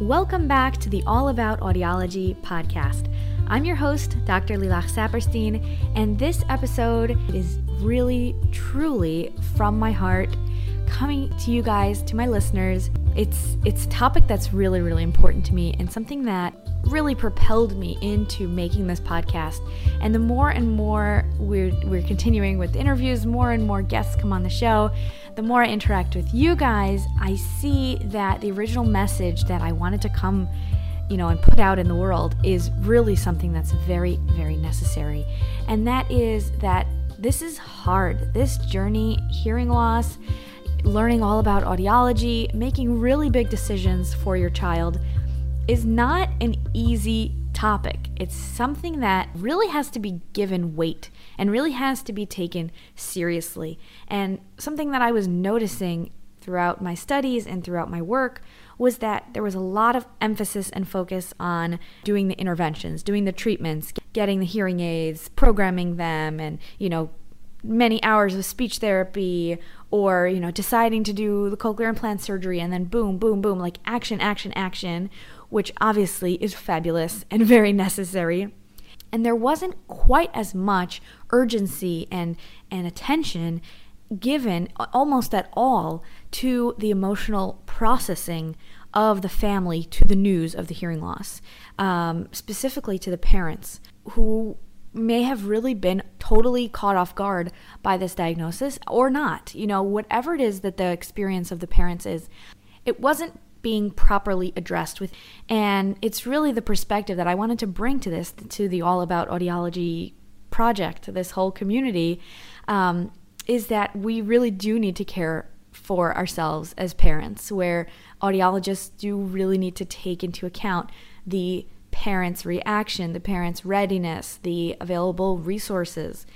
Welcome back to the All About Audiology podcast. I'm your host, Dr. Lilach Saperstein, and this episode is really, truly from my heart coming to you guys, to my listeners. It's it's a topic that's really, really important to me and something that really propelled me into making this podcast. And the more and more we're we're continuing with interviews, more and more guests come on the show, the more I interact with you guys, I see that the original message that I wanted to come, you know, and put out in the world is really something that's very, very necessary. And that is that this is hard. This journey, hearing loss, learning all about audiology, making really big decisions for your child is not an easy topic. It's something that really has to be given weight and really has to be taken seriously. And something that I was noticing throughout my studies and throughout my work was that there was a lot of emphasis and focus on doing the interventions, doing the treatments, getting the hearing aids, programming them, and, you know, many hours of speech therapy or you know deciding to do the cochlear implant surgery and then boom boom boom like action action action which obviously is fabulous and very necessary. And there wasn't quite as much urgency and, and attention given almost at all to the emotional processing of the family to the news of the hearing loss, um, specifically to the parents who may have really been totally caught off guard by this diagnosis or not. You know, whatever it is that the experience of the parents is, it wasn't being properly addressed with and it's really the perspective that I wanted to bring to this to the all about audiology project this whole community um, is that we really do need to care for ourselves as parents where audiologists do really need to take into account the parents reaction the parents readiness the available resources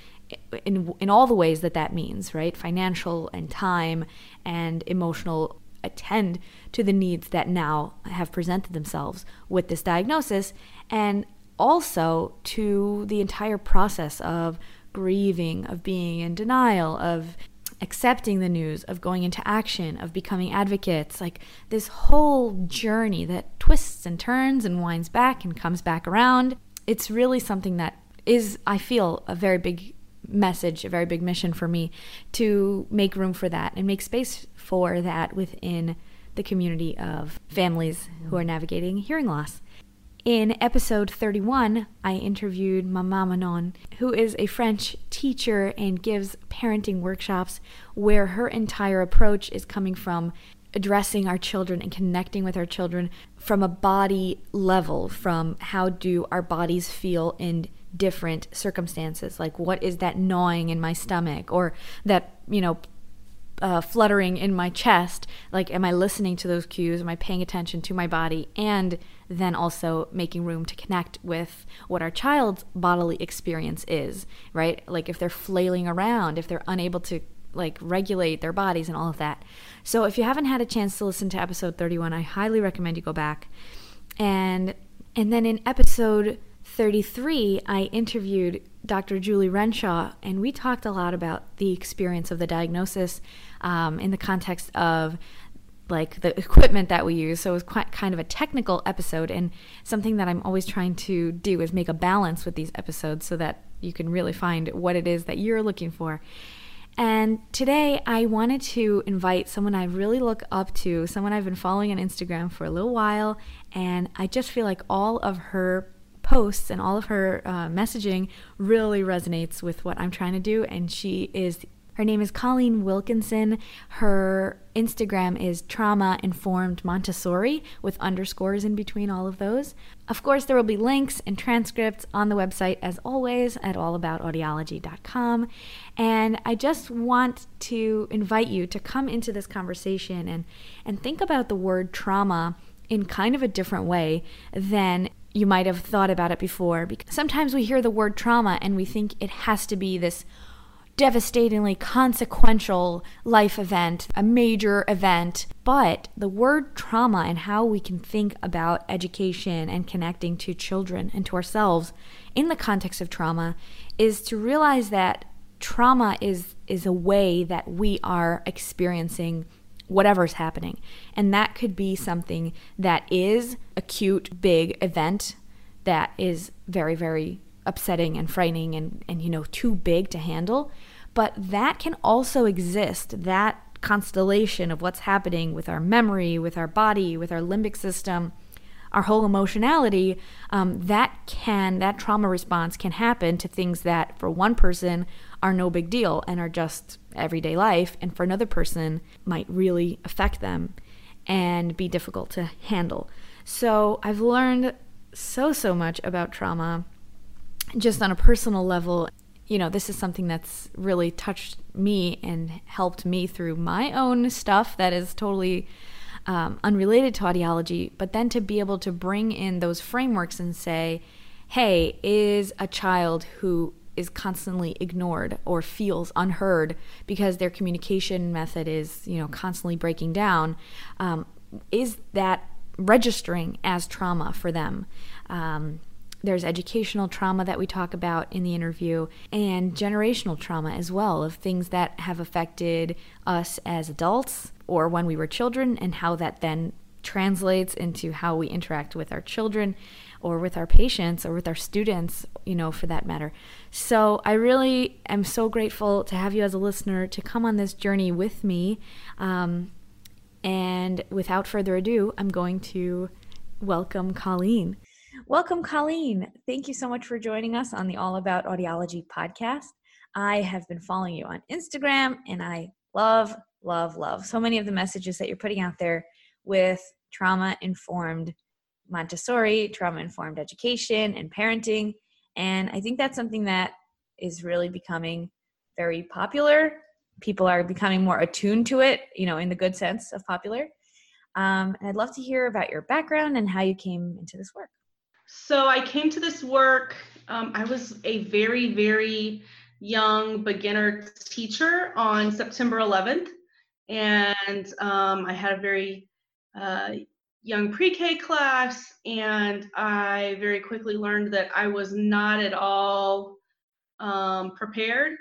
in in all the ways that that means right? Financial and time and emotional attend to the needs that now have presented themselves with this diagnosis and also to the entire process of grieving, of being in denial, of accepting the news, of going into action, of becoming advocates. Like this whole journey that twists and turns and winds back and comes back around. It's really something that is, I feel, a very big message, a very big mission for me to make room for that and make space for that within the community of families who are navigating hearing loss. In episode 31, I interviewed Mama Manon, who is a French teacher and gives parenting workshops where her entire approach is coming from addressing our children and connecting with our children from a body level, from how do our bodies feel in different circumstances like what is that gnawing in my stomach or that you know uh, fluttering in my chest like am i listening to those cues? Am i paying attention to my body? And then also making room to connect with what our child's bodily experience is right? Like if they're flailing around if they're unable to like regulate their bodies and all of that. So if you haven't had a chance to listen to episode 31 i highly recommend you go back. And and then in episode 33, I interviewed Dr. Julie Renshaw, and we talked a lot about the experience of the diagnosis um, in the context of like the equipment that we use. So it was quite kind of a technical episode, and something that I'm always trying to do is make a balance with these episodes so that you can really find what it is that you're looking for. And today I wanted to invite someone I really look up to, someone I've been following on Instagram for a little while, and I just feel like all of her posts and all of her uh, messaging really resonates with what I'm trying to do. And she is, her name is Colleen Wilkinson. Her Instagram is trauma informed Montessori with underscores in between all of those. Of course, there will be links and transcripts on the website as always at allaboutaudiology.com. And I just want to invite you to come into this conversation and, and think about the word trauma in kind of a different way than you might have thought about it before. Because sometimes we hear the word trauma and we think it has to be this devastatingly consequential life event, a major event. But the word trauma and how we can think about education and connecting to children and to ourselves in the context of trauma is to realize that trauma is is a way that we are experiencing whatever's happening. And that could be something that is acute, big event that is very, very upsetting and frightening and, and you know, too big to handle. But that can also exist, that constellation of what's happening with our memory, with our body, with our limbic system, our whole emotionality, um, that can, that trauma response can happen to things that for one person are no big deal and are just everyday life, and for another person might really affect them and be difficult to handle. So I've learned so, so much about trauma just on a personal level. You know, this is something that's really touched me and helped me through my own stuff that is totally um, unrelated to audiology, but then to be able to bring in those frameworks and say, hey, is a child who is constantly ignored or feels unheard because their communication method is, you know, constantly breaking down, um, is that registering as trauma for them? Um, there's educational trauma that we talk about in the interview, and generational trauma as well of things that have affected us as adults or when we were children, and how that then translates into how we interact with our children or with our patients or with our students, you know, for that matter. So I really am so grateful to have you as a listener to come on this journey with me. Um, and without further ado, I'm going to welcome Colleen. Welcome, Colleen. Thank you so much for joining us on the All About Audiology podcast. I have been following you on Instagram and I love, love, love so many of the messages that you're putting out there with trauma informed Montessori, trauma informed education, and parenting. And I think that's something that is really becoming very popular. People are becoming more attuned to it, you know, in the good sense of popular. Um, and I'd love to hear about your background and how you came into this work. So I came to this work. Um, I was a very, very young beginner teacher on September 11th, and um, I had a very uh, young pre-K class, and I very quickly learned that I was not at all um, prepared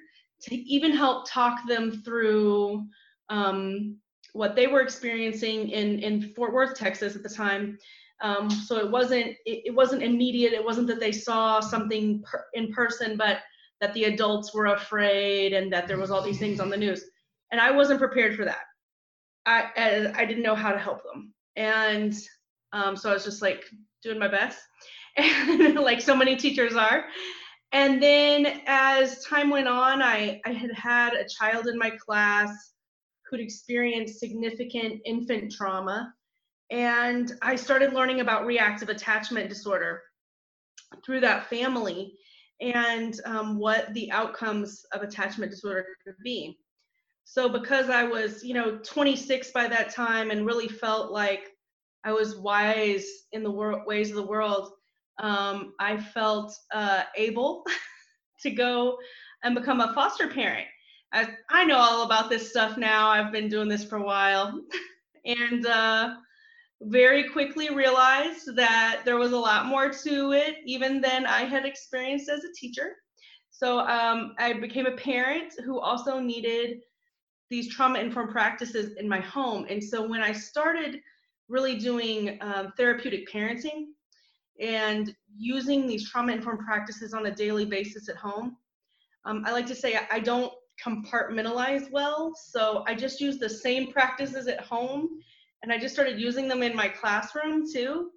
to even help talk them through um, what they were experiencing in in Fort Worth, Texas at the time, um, so it wasn't it, it, wasn't immediate. It wasn't that they saw something per, in person, but that the adults were afraid and that there was all these things on the news. And I wasn't prepared for that. I I, I didn't know how to help them, and um, so I was just like doing my best, and like so many teachers are. And then as time went on, I, I had had a child in my class who'd experienced significant infant trauma and I started learning about reactive attachment disorder through that family and um, what the outcomes of attachment disorder could be. So because I was, you know, 26 by that time and really felt like I was wise in the wor- ways of the world, um, I felt uh, able to go and become a foster parent. I, I know all about this stuff now. I've been doing this for a while. and uh, very quickly realized that there was a lot more to it even than I had experienced as a teacher. So um, I became a parent who also needed these trauma informed practices in my home. And so when I started really doing um, therapeutic parenting and using these trauma informed practices on a daily basis at home, um, I like to say I don't compartmentalize well. So I just use the same practices at home and I just started using them in my classroom too.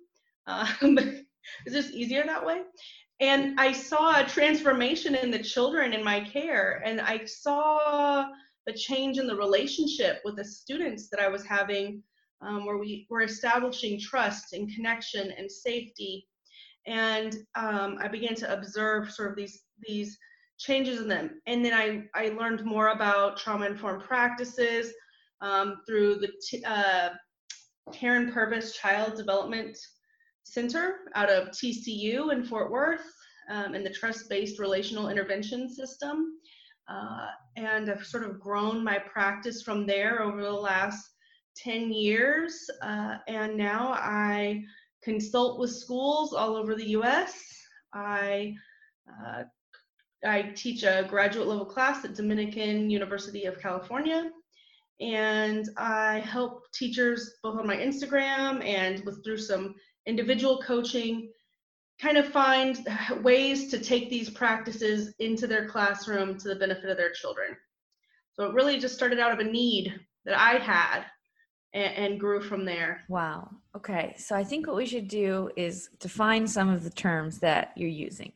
Um, it's just easier that way. And I saw a transformation in the children in my care, and I saw the change in the relationship with the students that I was having, um, where we were establishing trust and connection and safety. And um, I began to observe sort of these these changes in them. And then I, I learned more about trauma informed practices um, through the t- uh, Karyn Purvis Child Development Center out of TCU in Fort Worth um, in the trust-based relational intervention system. Uh, and I've sort of grown my practice from there over the last 10 years. Uh, and now I consult with schools all over the US. I uh, I teach a graduate level class at Dominican University of California and I help teachers both on my Instagram and with through some individual coaching kind of find ways to take these practices into their classroom to the benefit of their children. So it really just started out of a need that I had and, and grew from there. Wow. Okay. So I think what we should do is define some of the terms that you're using.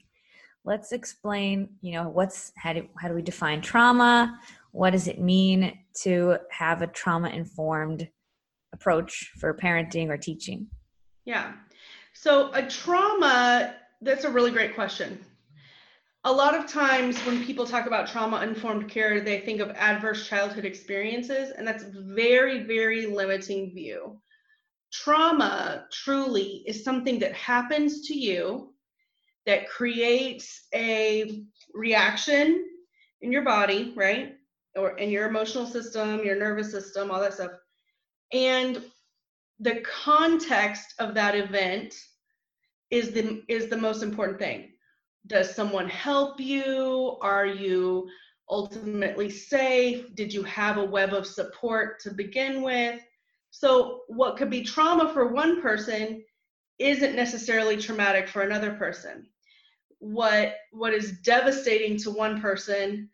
Let's explain, you know, what's how do how do we define trauma? What does it mean to have a trauma informed approach for parenting or teaching? Yeah. So, a trauma, that's a really great question. A lot of times when people talk about trauma informed care, they think of adverse childhood experiences, and that's very, very limiting view. Trauma truly is something that happens to you that creates a reaction in your body, right? Or in your emotional system, your nervous system, all that stuff. And the context of that event is the is the most important thing. Does someone help you? Are you ultimately safe? Did you have a web of support to begin with? So what could be trauma for one person isn't necessarily traumatic for another person. What what is devastating to one person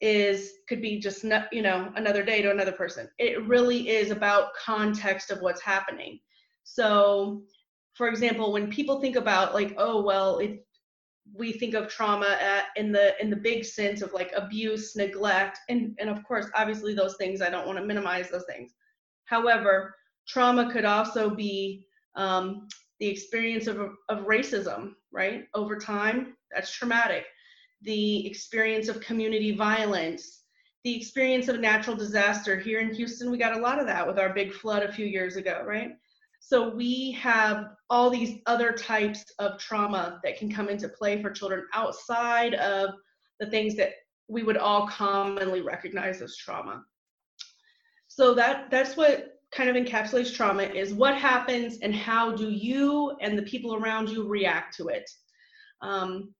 is could be just not, you know another day to another person. It really is about context of what's happening. So for example when people think about like oh well if we think of trauma at, in the in the big sense of like abuse neglect and and of course obviously those things i don't want to minimize those things. However trauma could also be um, the experience of, of racism right? Over time that's traumatic the experience of community violence, the experience of natural disaster. Here in Houston, we got a lot of that with our big flood a few years ago, right? So we have all these other types of trauma that can come into play for children outside of the things that we would all commonly recognize as trauma. So that that's what kind of encapsulates trauma is what happens and how do you and the people around you react to it. Um,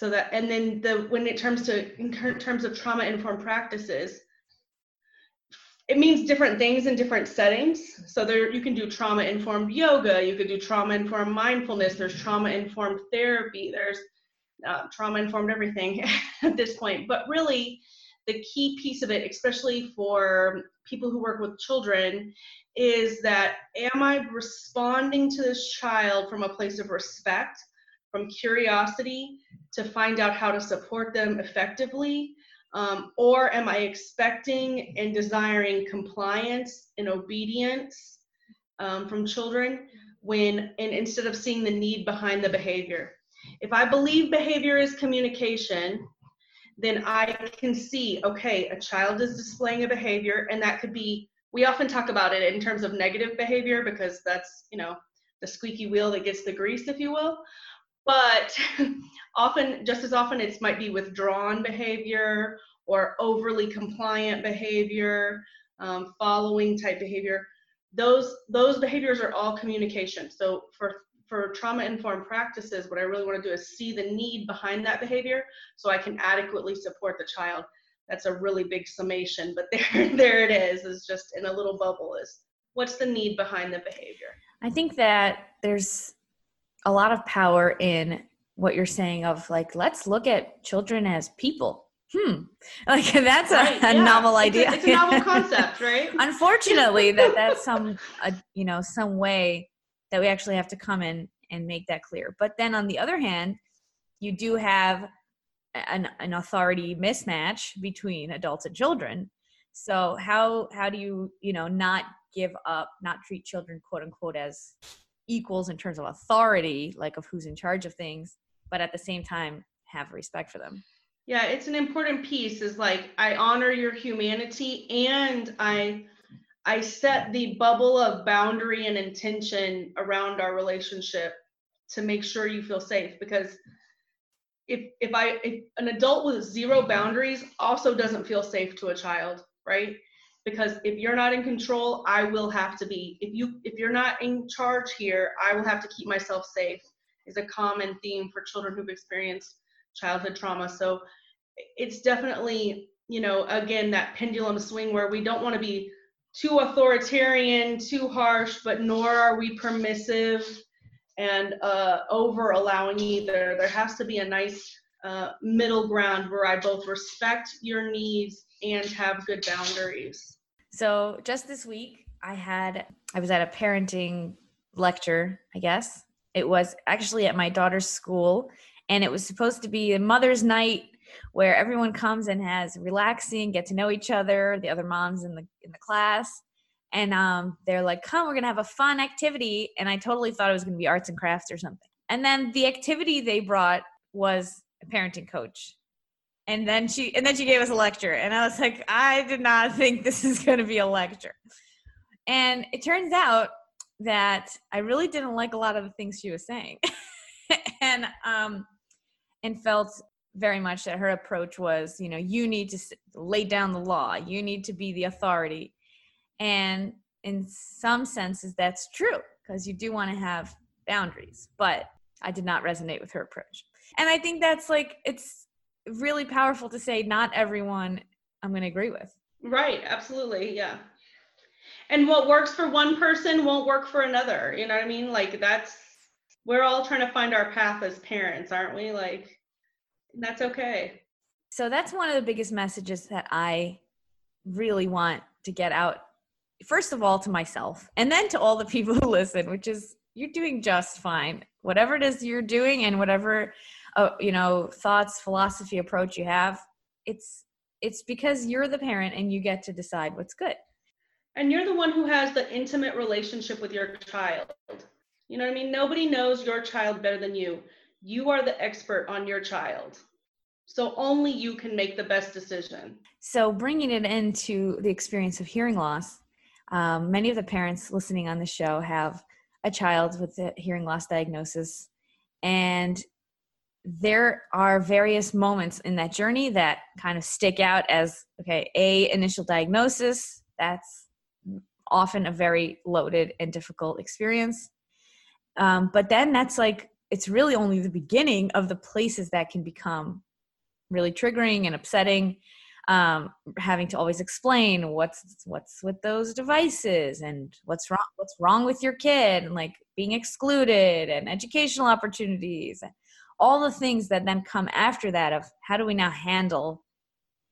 so that and then the when it comes to in terms of trauma informed practices it means different things in different settings. So there you can do trauma informed yoga you could do trauma informed mindfulness there's trauma informed therapy there's uh, trauma informed everything at this point. But really the key piece of it especially for people who work with children is that am i responding to this child from a place of respect from curiosity to find out how to support them effectively? Um, or am I expecting and desiring compliance and obedience um, from children when, and instead of seeing the need behind the behavior? If I believe behavior is communication, then I can see, okay, a child is displaying a behavior, and that could be, we often talk about it in terms of negative behavior because that's, you know, the squeaky wheel that gets the grease, if you will but often just as often it might be withdrawn behavior or overly compliant behavior um, following type behavior. Those those behaviors are all communication. So for for trauma informed practices what i really want to do is see the need behind that behavior so i can adequately support the child. That's a really big summation but there there it is. Is just in a little bubble is what's the need behind the behavior? I think that there's a lot of power in what you're saying of like let's look at children as people. Hmm. Like that's right, a, a yeah. novel idea it's a, it's a novel concept right? Unfortunately that that's some uh, you know some way that we actually have to come in and make that clear. But then on the other hand you do have an, an authority mismatch between adults and children. So how how do you you know not give up not treat children quote unquote as equals in terms of authority, like of who's in charge of things, but at the same time have respect for them. Yeah, it's an important piece is like I honor your humanity and I I set the bubble of boundary and intention around our relationship to make sure you feel safe because if if I if an adult with zero boundaries also doesn't feel safe to a child, right? Because if you're not in control i will have to be if you if you're not in charge here i will have to keep myself safe is a common theme for children who've experienced childhood trauma so it's definitely you know, again, that pendulum swing where we don't want to be too authoritarian, too harsh, but nor are we permissive and uh, over allowing either. There has to be a nice uh, middle ground where I both respect your needs and have good boundaries. So just this week, I had I was at a parenting lecture, I guess. It was actually at my daughter's school, and it was supposed to be a mother's night where everyone comes and has relaxing, get to know each other, the other moms in the in the class. And um, they're like, "Come, we're gonna have a fun activity." And I totally thought it was gonna be arts and crafts or something. And then the activity they brought was a parenting coach and then she and then she gave us a lecture. And i was like i did not think this is going to be a lecture. And it turns out that i really didn't like a lot of the things she was saying. And um and felt very much that her approach was you know you need to lay down the law. You need to be the authority. And in some senses that's true because you do want to have boundaries but i did not resonate with her approach. And i think that's like it's really powerful to say not everyone I'm going to agree with. Right, absolutely. Yeah. And what works for one person won't work for another. You know what I mean? Like that's we're all trying to find our path as parents, aren't we? Like that's okay. So that's one of the biggest messages that I really want to get out first of all to myself and then to all the people who listen, which is you're doing just fine. Whatever it is you're doing and whatever uh, you know thoughts philosophy approach you have it's it's because you're the parent and you get to decide what's good. And you're the one who has the intimate relationship with your child. You know what i mean? Nobody knows your child better than you. You are the expert on your child. So only you can make the best decision. So bringing it into the experience of hearing loss um, many of the parents listening on the show have a child with a hearing loss diagnosis. And there are various moments in that journey that kind of stick out as okay a initial diagnosis that's often a very loaded and difficult experience. Um, but then that's like it's really only the beginning of the places that can become really triggering and upsetting um, having to always explain what's what's with those devices and what's wrong what's wrong with your kid and like being excluded and educational opportunities all the things that then come after that of how do we now handle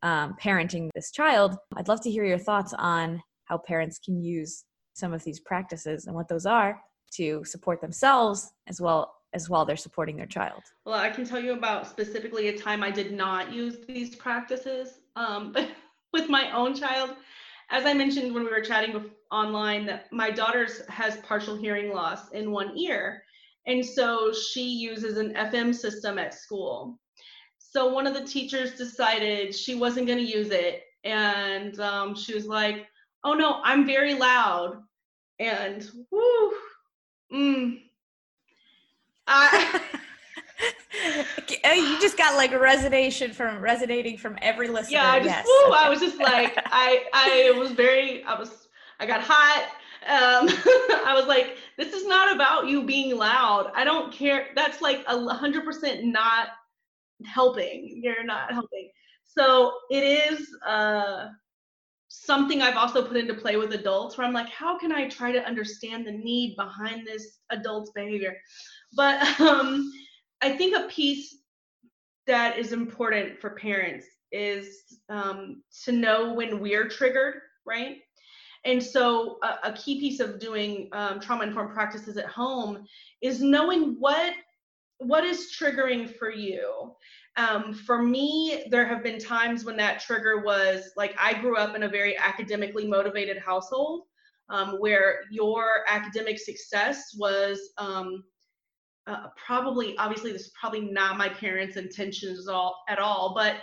um, parenting this child? I'd love to hear your thoughts on how parents can use some of these practices and what those are to support themselves as well as while they're supporting their child. Well i can tell you about specifically a time i did not use these practices um, with my own child. As i mentioned when we were chatting online that my daughter's has partial hearing loss in one ear and so she uses an FM system at school. So one of the teachers decided she wasn't going to use it. And um, she was like, oh no, I'm very loud. And whoo, mm, I. you just got like a resonating from resonating from every listener. Yeah, I just yes. woo, I was just like I I was very I was I got hot. Um, I was like, this is not about you being loud. I don't care. That's like a hundred percent not helping. You're not helping. So it is uh, something I've also put into play with adults where I'm like, how can I try to understand the need behind this adult's behavior? But um, I think a piece that is important for parents is um, to know when we're triggered, right? And so, a, a key piece of doing um, trauma informed practices at home is knowing what what is triggering for you. Um, for me, there have been times when that trigger was like I grew up in a very academically motivated household um, where your academic success was um, uh, probably, obviously, this is probably not my parents' intentions all, at all, but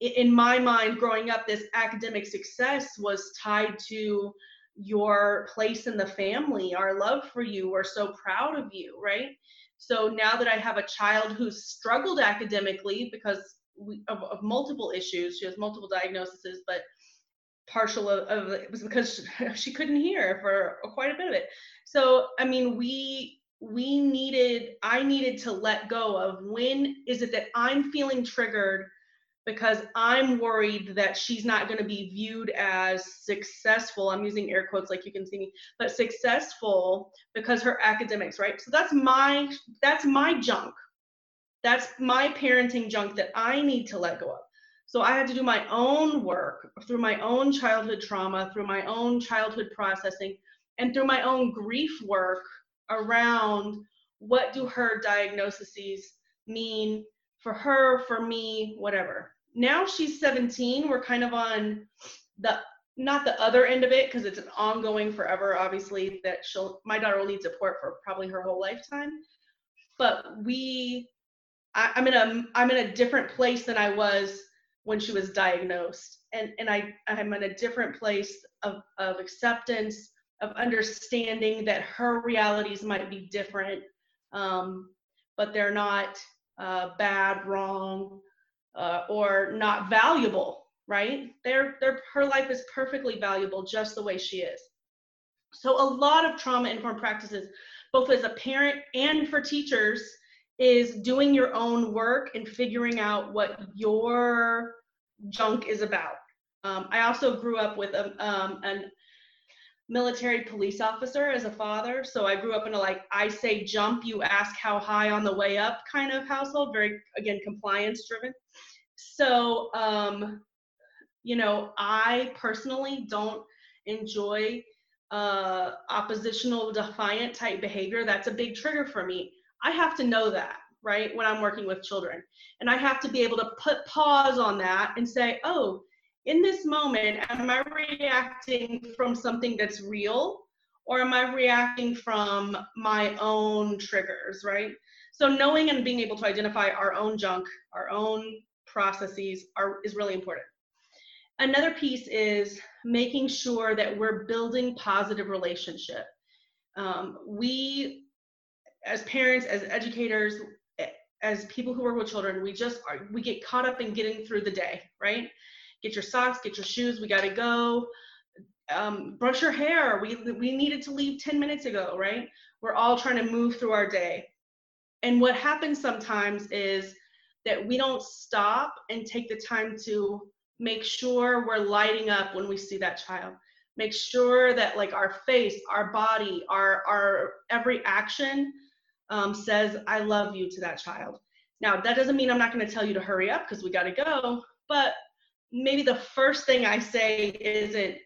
in my mind, growing up, this academic success was tied to your place in the family, our love for you. We're so proud of you, right? So now that I have a child who's struggled academically because we, of, of multiple issues, she has multiple diagnoses, but partial of, of it was because she couldn't hear for quite a bit of it. So I mean, we we needed I needed to let go of when is it that I'm feeling triggered because I'm worried that she's not going to be viewed as successful. I'm using air quotes like you can see me, but successful because her academics, right? So that's my that's my junk. That's my parenting junk that I need to let go of. So I had to do my own work through my own childhood trauma, through my own childhood processing, and through my own grief work around what do her diagnoses mean for her, for me, whatever. Now she's 17. We're kind of on the not the other end of it because it's an ongoing forever obviously that she'll my daughter will need support for probably her whole lifetime but we I, am in a i'm in a different place than i was when she was diagnosed and and i i'm in a different place of of acceptance of understanding that her realities might be different um, but they're not uh, bad, wrong, uh, or not valuable, right? They're, her life is perfectly valuable just the way she is. So a lot of trauma informed practices, both as a parent and for teachers, is doing your own work and figuring out what your junk is about. Um, I also grew up with a, um, an military police officer as a father. So I grew up in a like, I say jump, you ask how high on the way up kind of household, very, again, compliance driven. So, um, you know, I personally don't enjoy uh, oppositional, defiant type behavior. That's a big trigger for me. I have to know that, right, when I'm working with children. And I have to be able to put pause on that and say, oh, in this moment, am I reacting from something that's real or am I reacting from my own triggers, right? So knowing and being able to identify our own junk, our own processes are, is really important. Another piece is making sure that we're building positive relationship. Um, we, as parents, as educators, as people who work with children, we just are, we get caught up in getting through the day, right? get your socks, get your shoes, we gotta go. Um, brush your hair, we, we needed to leave 10 minutes ago, right? We're all trying to move through our day. And what happens sometimes is that we don't stop and take the time to make sure we're lighting up when we see that child make sure that like our face our body our our every action um, says i love you to that child now that doesn't mean i'm not going to tell you to hurry up because we got to go but maybe the first thing I say isn't,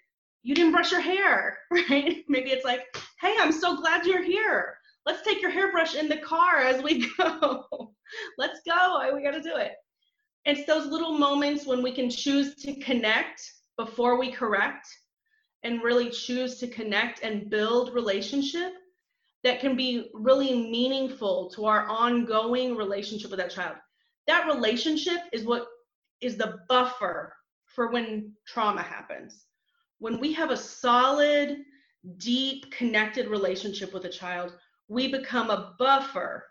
you didn't brush your hair, right? Maybe it's like, hey, I'm so glad you're here. Let's take your hairbrush in the car as we go. Let's go. We got to do it. It's those little moments when we can choose to connect before we correct and really choose to connect and build relationship that can be really meaningful to our ongoing relationship with that child. That relationship is what is the buffer for when trauma happens. When we have a solid, deep, connected relationship with a child, we become a buffer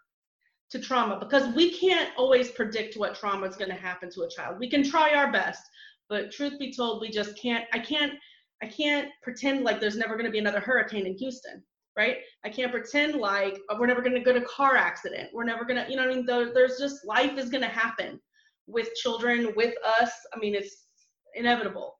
to trauma because we can't always predict what trauma is going to happen to a child. We can try our best, but truth be told, we just can't. I can't. I can't pretend like there's never going to be another hurricane in Houston, right? I can't pretend like we're never going to get a car accident. We're never going to, you know, I mean, there's just life is going to happen with children, with us. I mean, it's inevitable.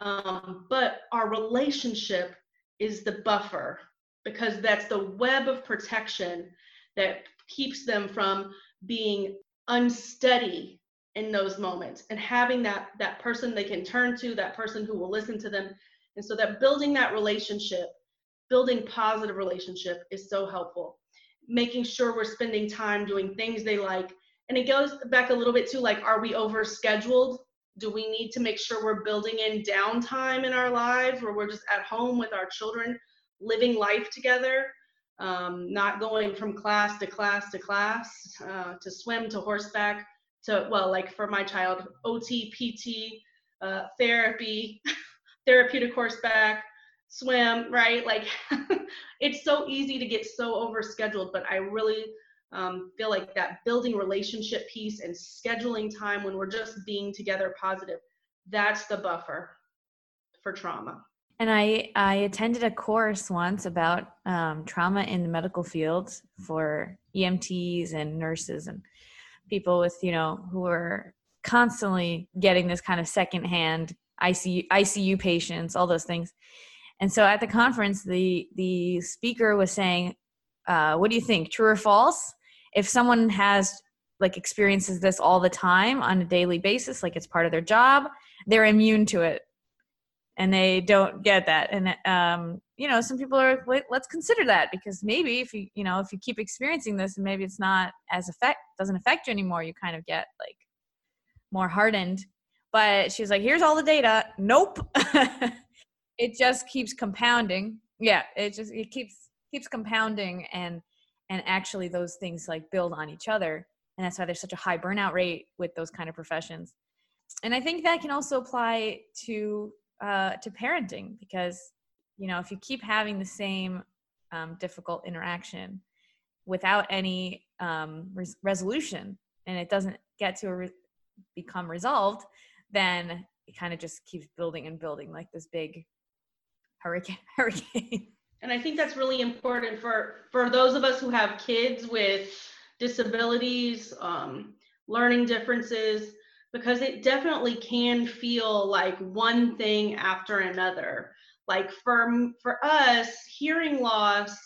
Um, but our relationship is the buffer because that's the web of protection that keeps them from being unsteady in those moments and having that that person they can turn to that person who will listen to them. And so that building that relationship building positive relationship is so helpful. Making sure we're spending time doing things they like. And it goes back a little bit to like, are we over scheduled? Do we need to make sure we're building in downtime in our lives where we're just at home with our children, living life together, um, not going from class to class to class, uh, to swim to horseback, to, well, like for my child, OT, PT, uh, therapy, therapeutic horseback, swim, right? Like it's so easy to get so overscheduled, but I really um, feel like that building relationship piece and scheduling time when we're just being together positive that's the buffer for trauma and i i attended a course once about um, trauma in the medical field for emts and nurses and people with you know who are constantly getting this kind of secondhand ICU, ICU patients, all those things. And so at the conference, the the speaker was saying, uh, "What do you think? True or false? If someone has like experiences this all the time on a daily basis, like it's part of their job, they're immune to it, and they don't get that. And um, you know, some people are Wait, let's consider that because maybe if you you know if you keep experiencing this and maybe it's not as effect doesn't affect you anymore, you kind of get like more hardened. But she's like, "Here's all the data. Nope." it just keeps compounding yeah it just it keeps keeps compounding and and actually those things like build on each other and that's why there's such a high burnout rate with those kind of professions and i think that can also apply to uh, to parenting because you know if you keep having the same um, difficult interaction without any um, res- resolution and it doesn't get to re- become resolved then it kind of just keeps building and building like this big hurricane hurricane. And i think that's really important for for those of us who have kids with disabilities um, learning differences because it definitely can feel like one thing after another like for for us hearing loss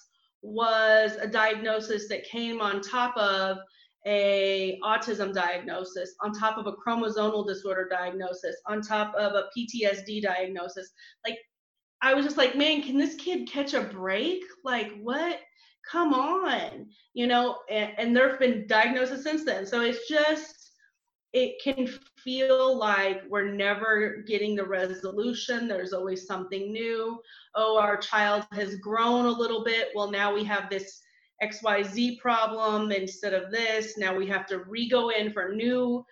was a diagnosis that came on top of a autism diagnosis on top of a chromosomal disorder diagnosis on top of a ptsd diagnosis like I was just like, man, can this kid catch a break? Like, what? Come on, you know. And, and there have been diagnoses since then, so it's just it can feel like we're never getting the resolution. There's always something new. Oh, our child has grown a little bit. Well, now we have this XYZ problem instead of this. Now we have to re go in for new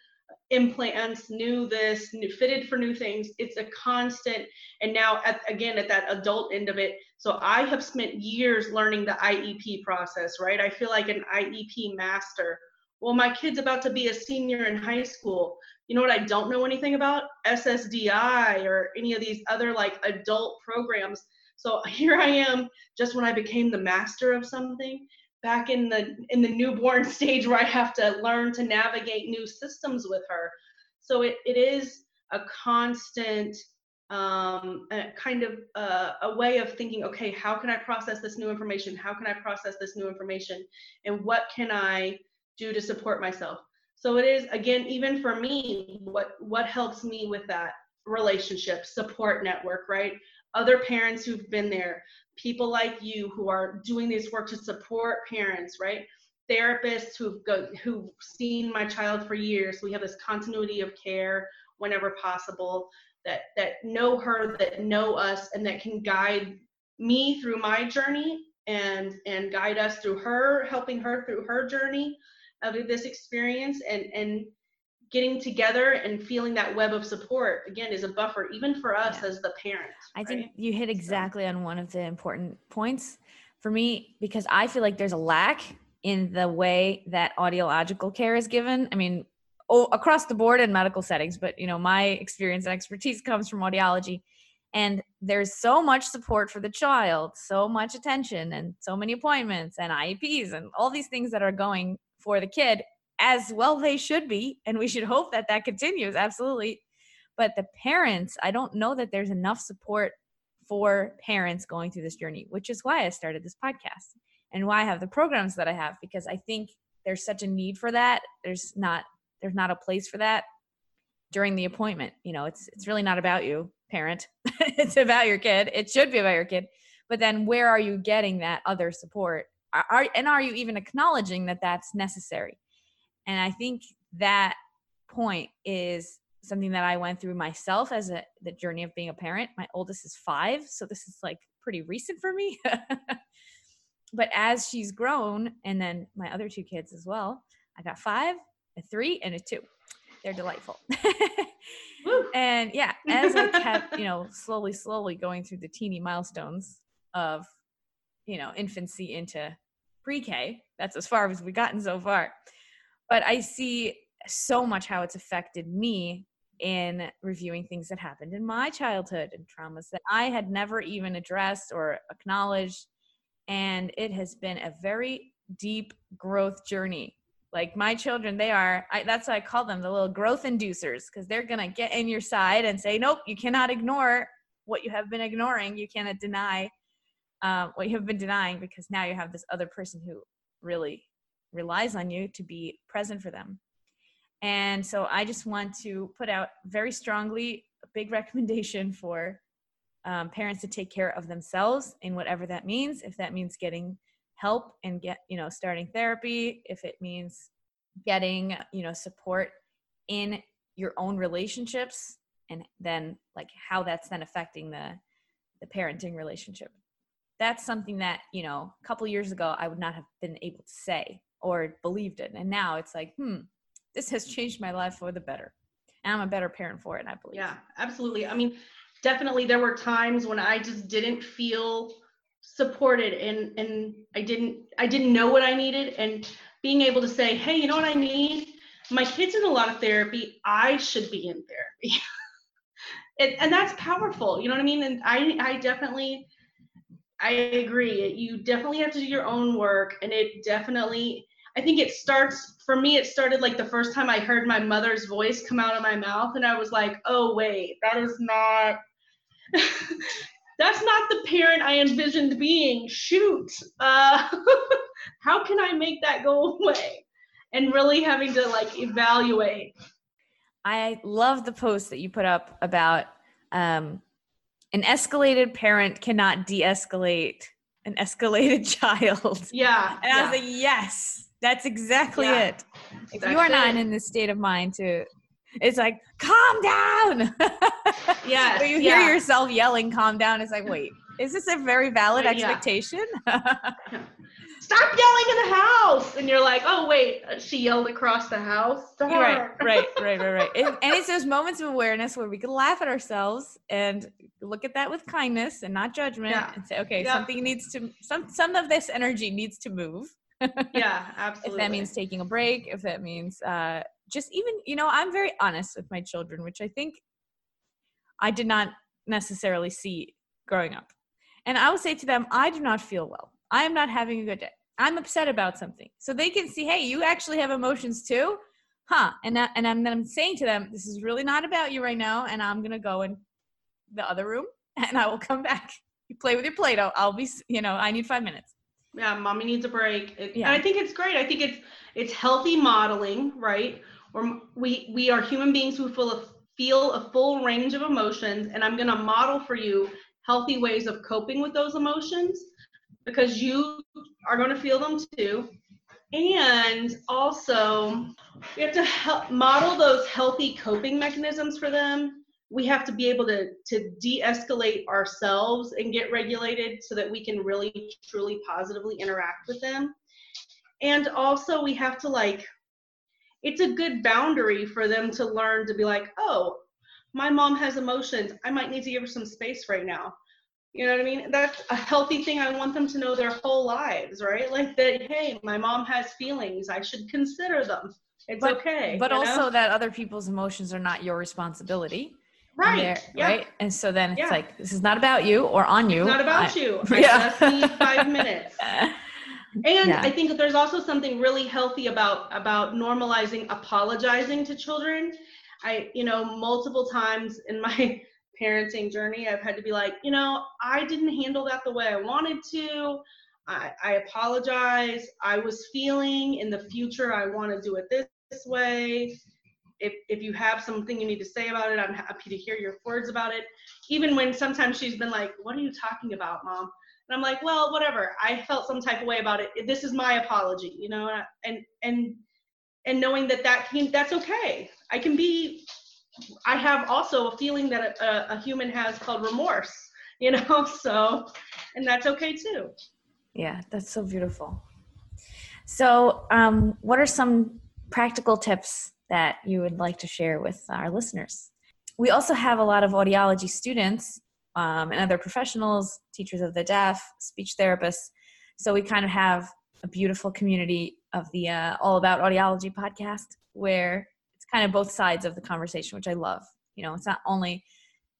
implants, new this, new fitted for new things. It's a constant. And now, at, again, at that adult end of it, so I have spent years learning the IEP process, right? I feel like an IEP master. Well, my kid's about to be a senior in high school. You know what I don't know anything about? SSDI or any of these other like adult programs. So here I am, just when I became the master of something back in the in the newborn stage where I have to learn to navigate new systems with her. So it, it is a constant um, a kind of uh, a way of thinking, okay, how can I process this new information? How can I process this new information? And what can I do to support myself? So it is again, even for me, what what helps me with that relationship support network, right? Other parents who've been there, people like you who are doing this work to support parents, right? Therapists who've go, who've seen my child for years. We have this continuity of care whenever possible that that know her, that know us, and that can guide me through my journey and and guide us through her, helping her through her journey of this experience and and getting together and feeling that web of support again is a buffer even for us yeah. as the parent i right? think you hit exactly so. on one of the important points for me because i feel like there's a lack in the way that audiological care is given i mean oh, across the board in medical settings but you know my experience and expertise comes from audiology and there's so much support for the child so much attention and so many appointments and ieps and all these things that are going for the kid as well they should be and we should hope that that continues absolutely. But the parents i don't know that there's enough support for parents going through this journey which is why i started this podcast and why i have the programs that i have because i think there's such a need for that. There's not there's not a place for that during the appointment. You know it's it's really not about you parent. It's about your kid. It should be about your kid. But then where are you getting that other support are, and are you even acknowledging that that's necessary and I think that point is something that I went through myself as a the journey of being a parent. My oldest is 5, so this is like pretty recent for me. but as she's grown and then my other two kids as well, I got 5, a 3 and a 2. They're delightful. and yeah, as I kept, you know, slowly slowly going through the teeny milestones of you know, infancy into pre-K, that's as far as we've gotten so far but I see so much how it's affected me in reviewing things that happened in my childhood and traumas that I had never even addressed or acknowledged. And it has been a very deep growth journey Like my children, they are, I, that's why I call them the little growth inducers because they're going to get in your side and say, nope, you cannot ignore what you have been ignoring. You cannot deny uh, what you have been denying because now you have this other person who really relies on you to be present for them. And so I just want to put out very strongly a big recommendation for um, parents to take care of themselves in whatever that means. If that means getting help and get, you know, starting therapy, if it means getting, you know, support in your own relationships and then like how that's then affecting the the parenting relationship that's something that you know a couple years ago i would not have been able to say or believed it and now it's like hmm this has changed my life for the better. And i'm a better parent for it i believe. Yeah absolutely. I mean definitely there were times when i just didn't feel supported and and i didn't i didn't know what i needed. And being able to say hey you know what i need? My kids in a lot of therapy. I should be in therapy. And, and that's powerful you know what i mean? And i i definitely i agree. You definitely have to do your own work and it definitely i think it starts for me it started like the first time i heard my mother's voice come out of my mouth and i was like oh wait that is not that's not the parent i envisioned being. Shoot uh, how can i make that go away? And really having to like evaluate. I love the post that you put up about um, an escalated parent cannot de-escalate an escalated child. Yeah. And I was like, yes, that's exactly yeah, it. If you are not in this state of mind to it's like, calm down. Yeah. you hear yeah. yourself yelling, calm down. It's like, wait, is this a very valid expectation? stop yelling in the house. And you're like oh wait. She yelled across the house. Right right right right right. And, and it's those moments of awareness where we can laugh at ourselves and look at that with kindness and not judgment yeah. and say okay yeah. something needs to some some of this energy needs to move. Yeah absolutely if that means taking a break if that means uh just even you know i'm very honest with my children which i think i did not necessarily see growing up. And i will say to them i do not feel well I am not having a good day. I'm upset about something. So they can see, hey, you actually have emotions too. Huh. And that, and I'm then I'm saying to them, this is really not about you right now. And I'm gonna go in the other room and I will come back. You play with your Play-Doh. I'll be, you know, I need five minutes. Yeah, mommy needs a break. It, yeah. I think it's great. I think it's it's healthy modeling, right? Or we we are human beings who feel feel a full range of emotions, and I'm gonna model for you healthy ways of coping with those emotions because you are going to feel them too. And also, we have to help model those healthy coping mechanisms for them. We have to be able to, to de escalate ourselves and get regulated so that we can really, truly positively interact with them. And also, we have to like, it's a good boundary for them to learn to be like, oh, my mom has emotions. I might need to give her some space right now. You know what I mean? That's a healthy thing. I want them to know their whole lives, right? Like that, hey, my mom has feelings. I should consider them. It's but, okay. But also know? that other people's emotions are not your responsibility. Right. Yeah. Right. And so then it's yeah. like, this is not about you or on you. It's not about I, you. I yeah. just need five minutes. And yeah. I think that there's also something really healthy about about normalizing apologizing to children. I, you know, multiple times in my parenting journey, I've had to be like, you know, I didn't handle that the way I wanted to. I, I apologize. I was feeling in the future, I want to do it this, this way. If, if you have something you need to say about it, I'm happy to hear your words about it. Even when sometimes she's been like, What are you talking about, mom? And I'm like, Well, whatever. I felt some type of way about it. This is my apology, you know, and, and, and knowing that that can, that's okay. I can be I have also a feeling that a, a human has called remorse, you know, so, and that's okay too. Yeah, that's so beautiful. So, um, what are some practical tips that you would like to share with our listeners? We also have a lot of audiology students um, and other professionals, teachers of the deaf, speech therapists. So, we kind of have a beautiful community of the uh, All About Audiology podcast where kind of both sides of the conversation, which I love. You know, it's not only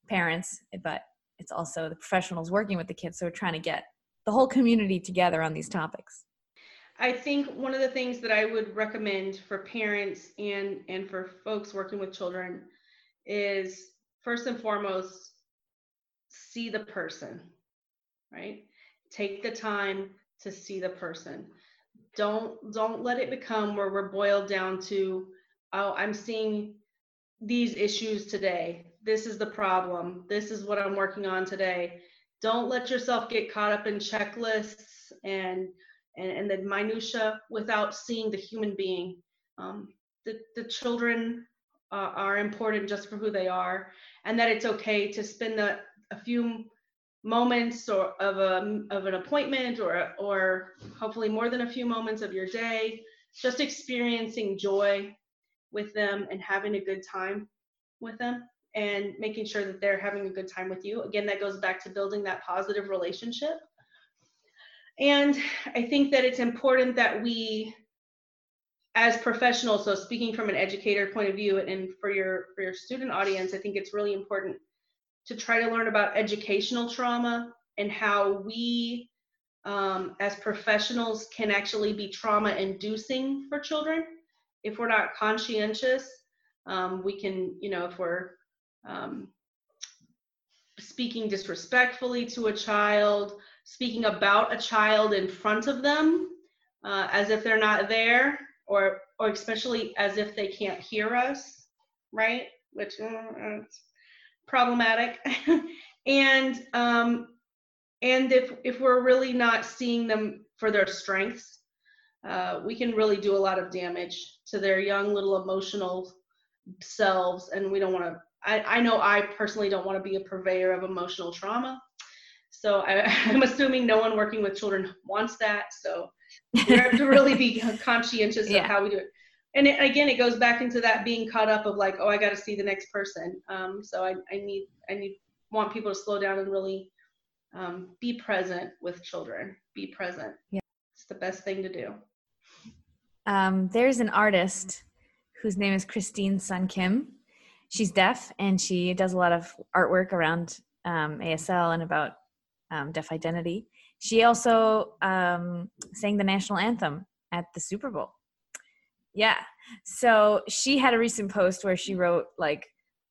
parents, but it's also the professionals working with the kids. So we're trying to get the whole community together on these topics. I think one of the things that I would recommend for parents and and for folks working with children is first and foremost see the person, right? Take the time to see the person. Don't don't let it become where we're boiled down to oh, I'm seeing these issues today. This is the problem. This is what I'm working on today. Don't let yourself get caught up in checklists and and, and the minutia without seeing the human being. Um, the, the children uh, are important just for who they are, and that it's okay to spend the, a few moments or of a of an appointment or or hopefully more than a few moments of your day just experiencing joy with them and having a good time with them and making sure that they're having a good time with you. Again that goes back to building that positive relationship. And I think that it's important that we, as professionals, so speaking from an educator point of view and for your for your student audience, I think it's really important to try to learn about educational trauma and how we um, as professionals can actually be trauma inducing for children if we're not conscientious um, we can you know if we're um, speaking disrespectfully to a child speaking about a child in front of them uh, as if they're not there or or especially as if they can't hear us right? Which uh, problematic. And um, and if if we're really not seeing them for their strengths uh, we can really do a lot of damage to their young little emotional selves and we don't want to I, I know i personally don't want to be a purveyor of emotional trauma so I, am assuming no one working with children wants that. So we have to really be conscientious yeah. of how we do it. And it, again, it goes back into that being caught up of like, oh, I got to see the next person. Um, so I, I need, I need, want people to slow down and really um, be present with children. Be present. Yeah. It's the best thing to do. Um, there's an artist whose name is Christine Sun Kim. She's deaf and she does a lot of artwork around um, ASL and about um, Deaf Identity. She also um, sang the national anthem at the Super Bowl. Yeah. So she had a recent post where she wrote, like,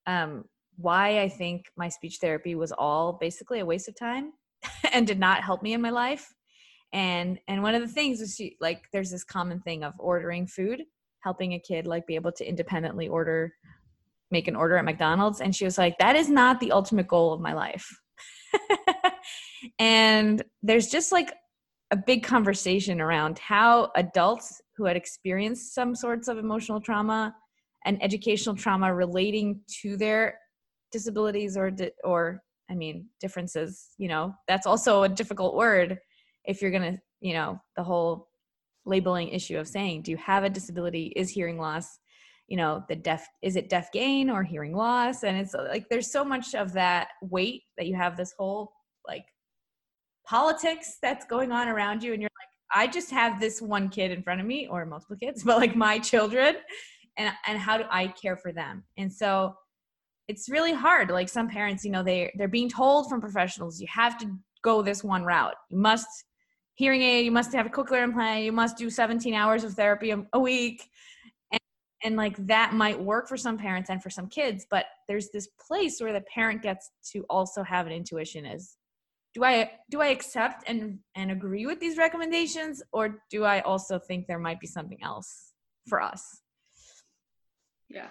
um, why I think my speech therapy was all basically a waste of time and did not help me in my life. And and one of the things is she like there's this common thing of ordering food, helping a kid like be able to independently order make an order at McDonald's and she was like that is not the ultimate goal of my life. and there's just like a big conversation around how adults who had experienced some sorts of emotional trauma and educational trauma relating to their disabilities or or I mean differences, you know, that's also a difficult word if you're going to, you know, the whole labeling issue of saying do you have a disability? Is hearing loss you know the deaf is it deaf gain or hearing loss? And it's like there's so much of that weight that you have this whole like politics that's going on around you and you're like i just have this one kid in front of me or multiple kids but like my children and and how do i care for them? And so it's really hard. Like some parents you know they they're being told from professionals you have to go this one route. You must hearing aid you must have a cochlear implant you must do 17 hours of therapy a, a week and, and like that might work for some parents and for some kids but there's this place where the parent gets to also have an intuition is do I do I accept and and agree with these recommendations or do I also think there might be something else for us? Yeah.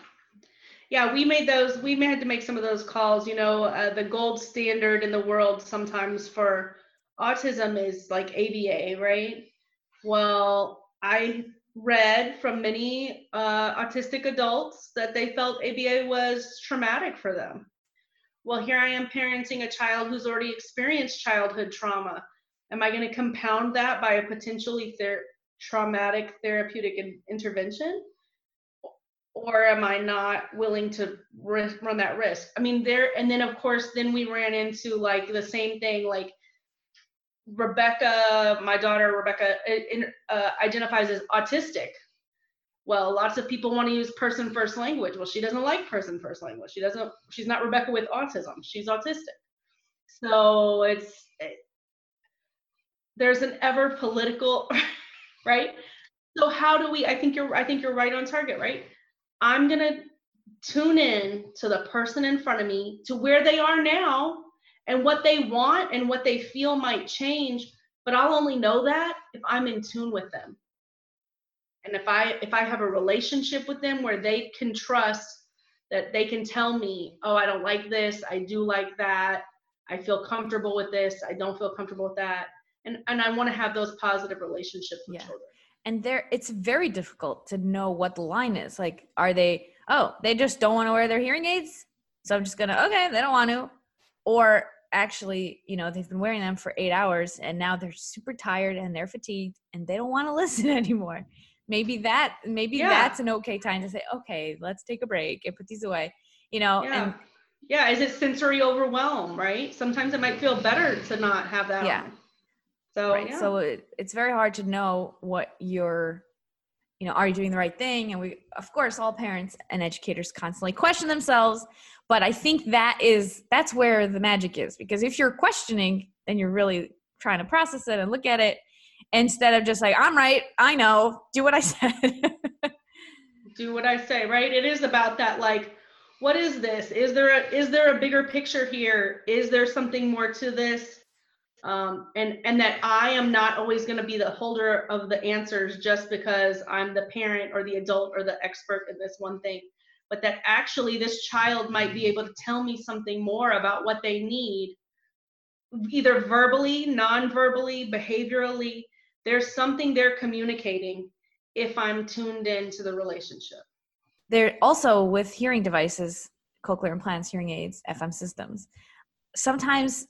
Yeah, we made those we had to make some of those calls, you know, uh, the gold standard in the world sometimes for autism is like ABA, right? Well, I read from many uh, autistic adults that they felt ABA was traumatic for them well, here I am parenting a child who's already experienced childhood trauma. Am I going to compound that by a potentially ther- traumatic therapeutic in- intervention? Or am I not willing to risk, run that risk? I mean, there, and then of course, then we ran into like the same thing, like Rebecca, my daughter Rebecca, uh, identifies as autistic well lots of people want to use person first language well she doesn't like person first language she doesn't she's not rebecca with autism she's autistic so it's it, there's an ever political right? So how do we? I think you're. I think you're right on target, right? I'm gonna tune in to the person in front of me, to where they are now, and what they want and what they feel might change. But I'll only know that if I'm in tune with them and if i if i have a relationship with them where they can trust that they can tell me oh i don't like this i do like that i feel comfortable with this i don't feel comfortable with that and and i want to have those positive relationships with yeah. children and there it's very difficult to know what the line is like are they oh they just don't want to wear their hearing aids so i'm just gonna okay they don't want to or actually you know they've been wearing them for eight hours and now they're super tired and they're fatigued and they don't want to listen anymore maybe that maybe yeah. that's an okay time to say okay let's take a break and put these away you know yeah. and yeah is it sensory overwhelm right sometimes it might feel better to not have that yeah on. so right. yeah. so it, it's very hard to know what you're you know are you doing the right thing? And we of course all parents and educators constantly question themselves but i think that is that's where the magic is because if you're questioning then you're really trying to process it and look at it instead of just like i'm right i know do what i said. Do what i say right? It is about that like what is this? Is there a is there a bigger picture here? Is there something more to this um, and and that i am not always going to be the holder of the answers just because i'm the parent or the adult or the expert in this one thing but that actually this child might be able to tell me something more about what they need either verbally non-verbally behaviorally there's something they're communicating if I'm tuned into the relationship. There also with hearing devices, cochlear implants, hearing aids, FM systems, sometimes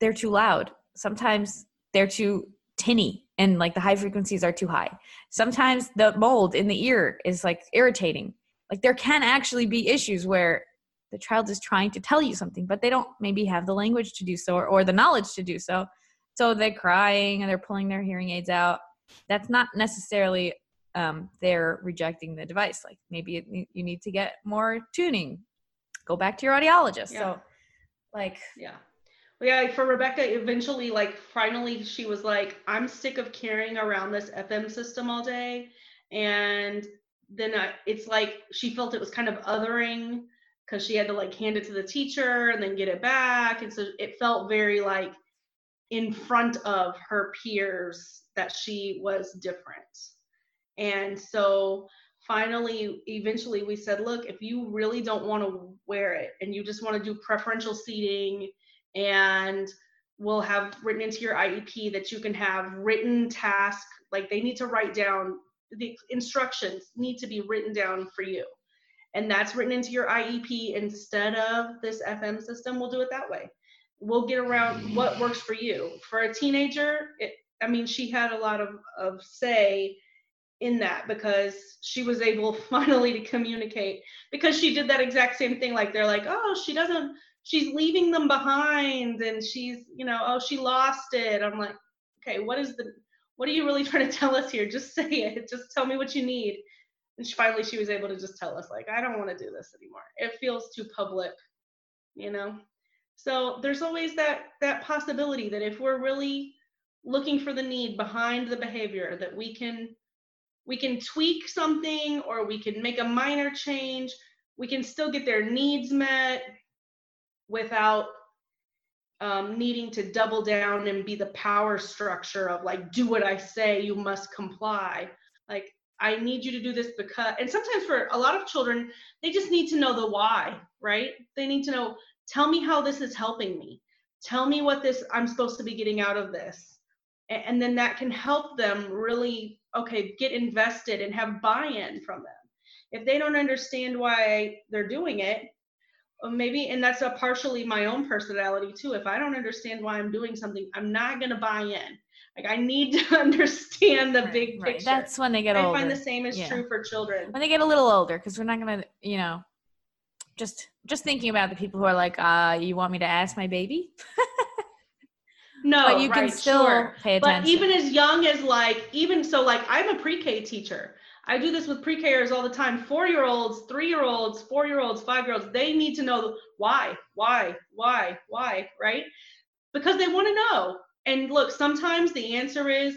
they're too loud. Sometimes they're too tinny and like the high frequencies are too high. Sometimes the mold in the ear is like irritating. Like there can actually be issues where the child is trying to tell you something, but they don't maybe have the language to do so or, or the knowledge to do so. So they're crying and they're pulling their hearing aids out. That's not necessarily um, they're rejecting the device. Like maybe it, you need to get more tuning. Go back to your audiologist. Yeah. So, like, yeah. Yeah, for Rebecca, eventually, like, finally, she was like, I'm sick of carrying around this FM system all day. And then I, it's like she felt it was kind of othering because she had to like hand it to the teacher and then get it back. And so it felt very like in front of her peers that she was different. And so finally, eventually, we said, look, if you really don't want to wear it and you just want to do preferential seating, and we'll have written into your IEP that you can have written task, like they need to write down the instructions need to be written down for you. And that's written into your IEP instead of this FM system. We'll do it that way we'll get around what works for you. For a teenager, it, I mean, she had a lot of, of say in that because she was able finally to communicate because she did that exact same thing. Like they're like, oh, she doesn't, she's leaving them behind and she's, you know, oh, she lost it. I'm like, okay, what is the, what are you really trying to tell us here? Just say it. Just tell me what you need. And she, finally, she was able to just tell us, like, I don't want to do this anymore. It feels too public, you know? So there's always that that possibility that if we're really looking for the need behind the behavior that we can we can tweak something or we can make a minor change we can still get their needs met without um, needing to double down and be the power structure of like do what i say you must comply. Like i need you to do this because and sometimes for a lot of children they just need to know the why right? They need to know tell me how this is helping me. Tell me what this i'm supposed to be getting out of this. And then that can help them really okay get invested and have buy-in from them. If they don't understand why they're doing it maybe and that's a partially my own personality too if i don't understand why i'm doing something i'm not going to buy in like i need to understand the right, big right. picture that's when they get I older i find the same is yeah. true for children when they get a little older because we're not going to you know just just thinking about the people who are like, uh, you want me to ask my baby? no, but you right, can still sure. pay attention. But even as young as like, even so, like I'm a pre-K teacher. I do this with pre-Kers all the time. Four-year-olds, three-year-olds, four-year-olds, five-year-olds. They need to know why, why, why, why, right? Because they want to know. And look, sometimes the answer is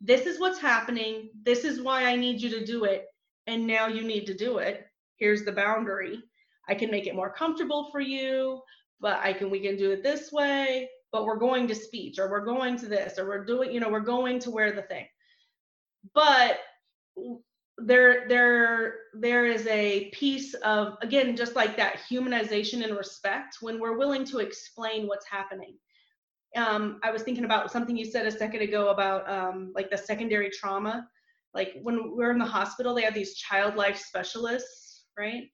this is what's happening. This is why I need you to do it. And now you need to do it. Here's the boundary. I can make it more comfortable for you, but I can we can do it this way, but we're going to speech or we're going to this or we're doing, you know, we're going to wear the thing. But there there there is a piece of again just like that humanization and respect when we're willing to explain what's happening. Um, i was thinking about something you said a second ago about um, like the secondary trauma. Like when we're in the hospital they have these child life specialists right?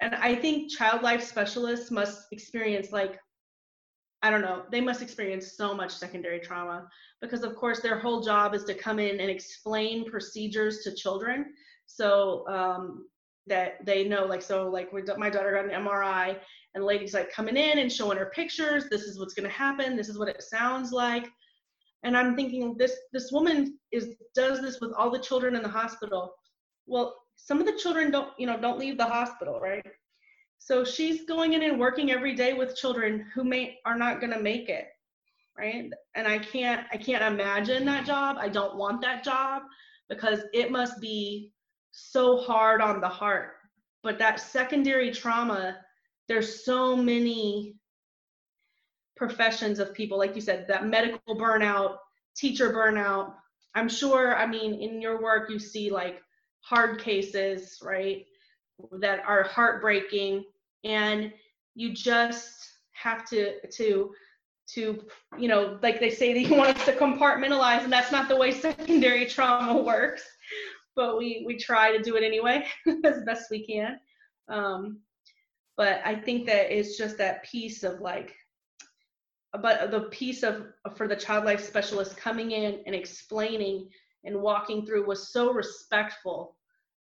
And i think child life specialists must experience like i don't know they must experience so much secondary trauma. Because of course their whole job is to come in and explain procedures to children. So um, that they know like so like my daughter got an mri and the lady's like coming in and showing her pictures. This is what's going to happen. This is what it sounds like. And i'm thinking this this woman is does this with all the children in the hospital. Well some of the children don't you know don't leave the hospital right so she's going in and working every day with children who may are not going to make it right and i can't i can't imagine that job i don't want that job because it must be so hard on the heart. But that secondary trauma, there's so many professions of people, like you said, that medical burnout, teacher burnout. I'm sure, I mean, in your work, you see like hard cases, right, that are heartbreaking. And you just have to, to, to you know like they say that you want us to compartmentalize and that's not the way secondary trauma works but we we try to do it anyway as best we can. Um, but I think that it's just that piece of like, but the piece of for the child life specialist coming in and explaining and walking through was so respectful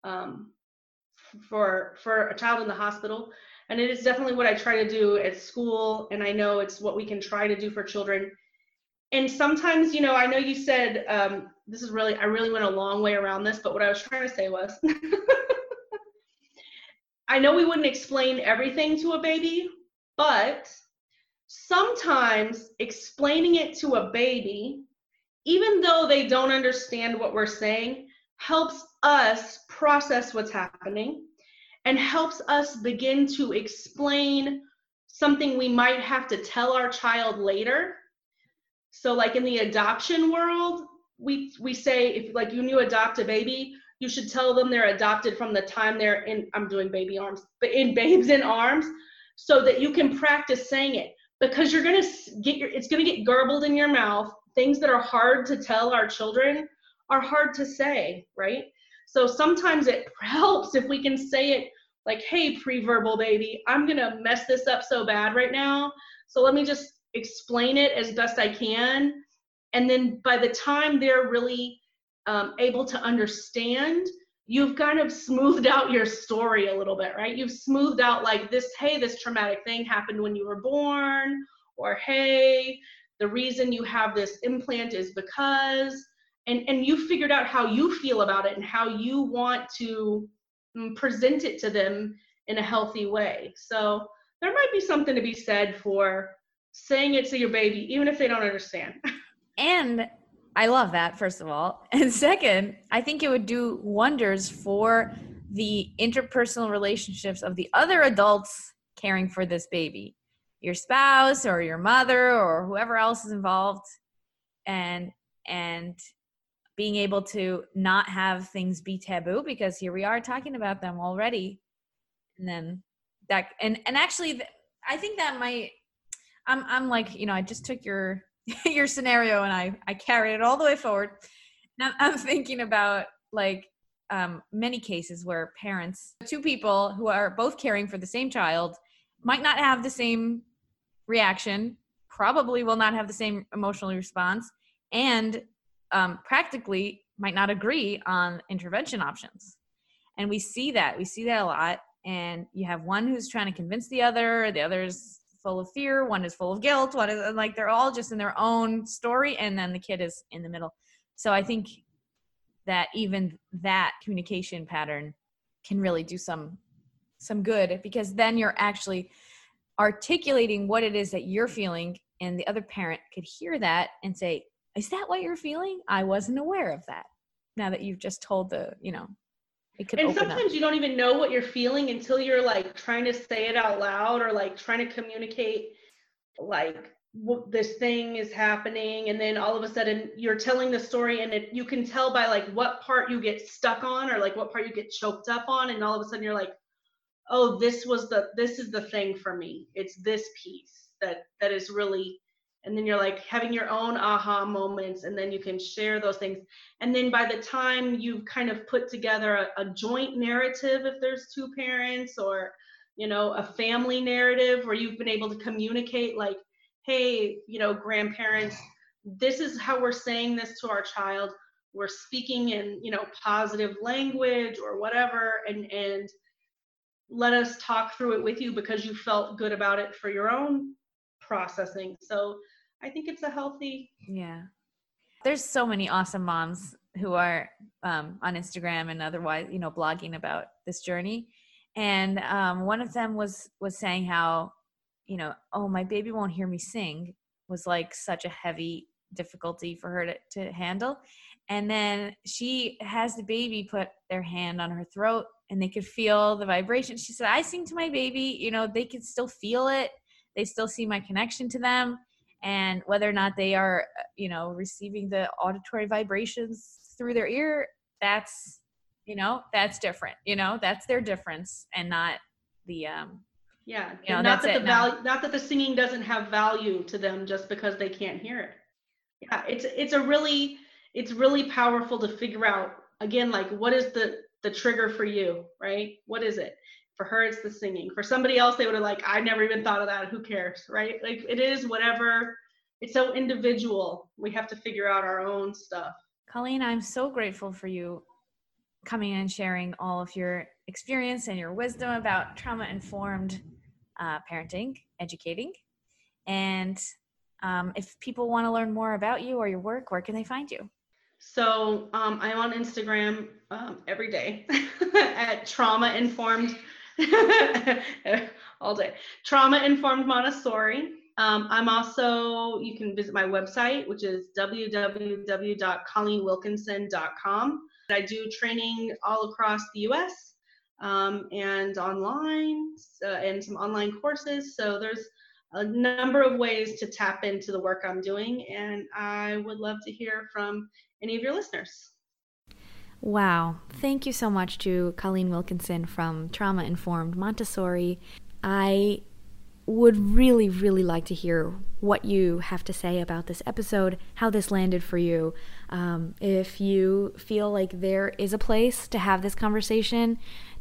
um, for for a child in the hospital. And it is definitely what i try to do at school and i know it's what we can try to do for children. And sometimes you know i know you said um, this is really i really went a long way around this but what i was trying to say was i know we wouldn't explain everything to a baby but sometimes explaining it to a baby even though they don't understand what we're saying helps us process what's happening and helps us begin to explain something we might have to tell our child later so like in the adoption world, we we say if like you adopt a baby, you should tell them they're adopted from the time they're in I'm doing baby arms, but in babes in arms so that you can practice saying it because you're to get your it's to get garbled in your mouth. Things that are hard to tell our children are hard to say, right? So sometimes it helps if we can say it like, "Hey, pre-verbal baby, I'm to mess this up so bad right now. So let me just explain it as best I can. And then by the time they're really um, able to understand, you've kind of smoothed out your story a little bit, right? You've smoothed out like this, hey, this traumatic thing happened when you were born, or hey, the reason you have this implant is because, and, and you figured out how you feel about it and how you want to mm, present it to them in a healthy way. So there might be something to be said for saying it to your baby, even if they don't understand. and I love that, first of all. And second, I think it would do wonders for the interpersonal relationships of the other adults caring for this baby your spouse or your mother or whoever else is involved and and being able to not have things be taboo because here we are talking about them already and then that and and actually i think that might I'm I'm like, you know, I just took your your scenario and I I carried it all the way forward. Now I'm thinking about like um, many cases where parents, two people who are both caring for the same child, might not have the same reaction, probably will not have the same emotional response, and um, practically might not agree on intervention options. And we see that. We see that a lot. And you have one who's trying to convince the other, the other's full of fear, one is full of guilt, one is like they're all just in their own story, and then the kid is in the middle. So I think that even that communication pattern can really do some some good because then you're actually articulating what it is that you're feeling and the other parent could hear that and say is that what you're feeling? I wasn't aware of that. Now that you've just told the, you know, it could and sometimes up. you don't even know what you're feeling until you're like trying to say it out loud or like trying to communicate like this thing is happening and then all of a sudden you're telling the story and it, you can tell by like what part you get stuck on or like what part you get choked up on and all of a sudden you're like oh this was the this is the thing for me it's this piece that that is really and then you're like having your own aha moments and then you can share those things. And then by the time you've kind of put together a, a joint narrative if there's two parents or you know a family narrative where you've been able to communicate like hey you know grandparents this is how we're saying this to our child. We're speaking in you know positive language or whatever and and let us talk through it with you because you felt good about it for your own processing. So i think it's a healthy yeah. There's so many awesome moms who are um, on instagram and otherwise you know blogging about this journey. And um, one of them was was saying how you know oh my baby won't hear me sing was like such a heavy difficulty for her to, to handle. And then she has the baby put their hand on her throat and they could feel the vibration. She said i sing to my baby you know they can still feel it. They still see my connection to them and whether or not they are uh, you know receiving the auditory vibrations through their ear that's you know that's different you know that's their difference and not the um yeah you know, not that the value not that the singing doesn't have value to them just because they can't hear it. Yeah it's it's a really it's really powerful to figure out again like what is the the trigger for you right? What is it for her it's the singing for somebody else they would have like i never even thought of that who cares right like it is whatever it's so individual we have to figure out our own stuff colleen i'm so grateful for you coming and sharing all of your experience and your wisdom about trauma informed uh, parenting, educating. And um, if people want to learn more about you or your work, where can they find you? So um, I'm on Instagram um, every day at trauma informed all day. Trauma informed Montessori. Um, I'm also, you can visit my website, which is www.colleenwilkinson.com. I do training all across the US um, and online uh, and some online courses. So there's a number of ways to tap into the work I'm doing, and I would love to hear from any of your listeners. Wow. Thank you so much to Colleen Wilkinson from Trauma Informed Montessori. I would really, really like to hear what you have to say about this episode, how this landed for you. Um, if you feel like there is a place to have this conversation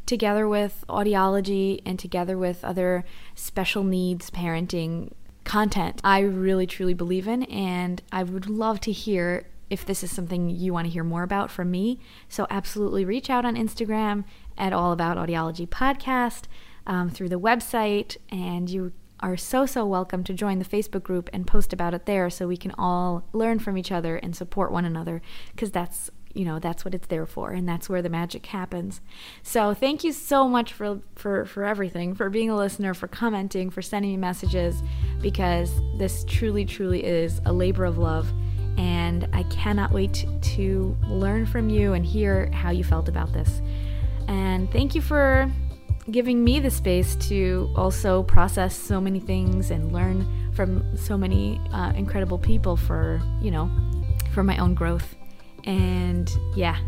together with audiology and together with other special needs parenting content, I really truly believe in, and I would love to hear if this is something you want to hear more about from me. So, absolutely reach out on Instagram at All About Audiology Podcast um, through the website, and you are so, so welcome to join the Facebook group and post about it there so we can all learn from each other and support one another because that's you know that's what it's there for and that's where the magic happens so thank you so much for for for everything for being a listener for commenting for sending me messages because this truly truly is a labor of love and i cannot wait to learn from you and hear how you felt about this. And thank you for giving me the space to also process so many things and learn from so many uh, incredible people for you know for my own growth. And yeah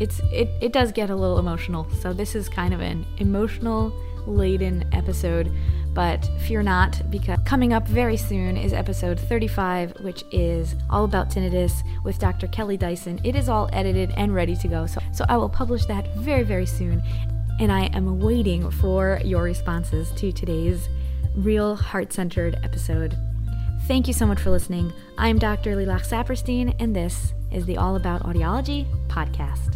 it's it, it does get a little emotional. So this is kind of an emotional laden episode but fear not because coming up very soon is episode 35 which is all about tinnitus with dr kelly dyson it is all edited and ready to go so, so i will publish that very very soon and I am waiting for your responses to today's real heart centered episode. Thank you so much for listening. I'm Dr. Lilach Saperstein, and this is the All About Audiology podcast.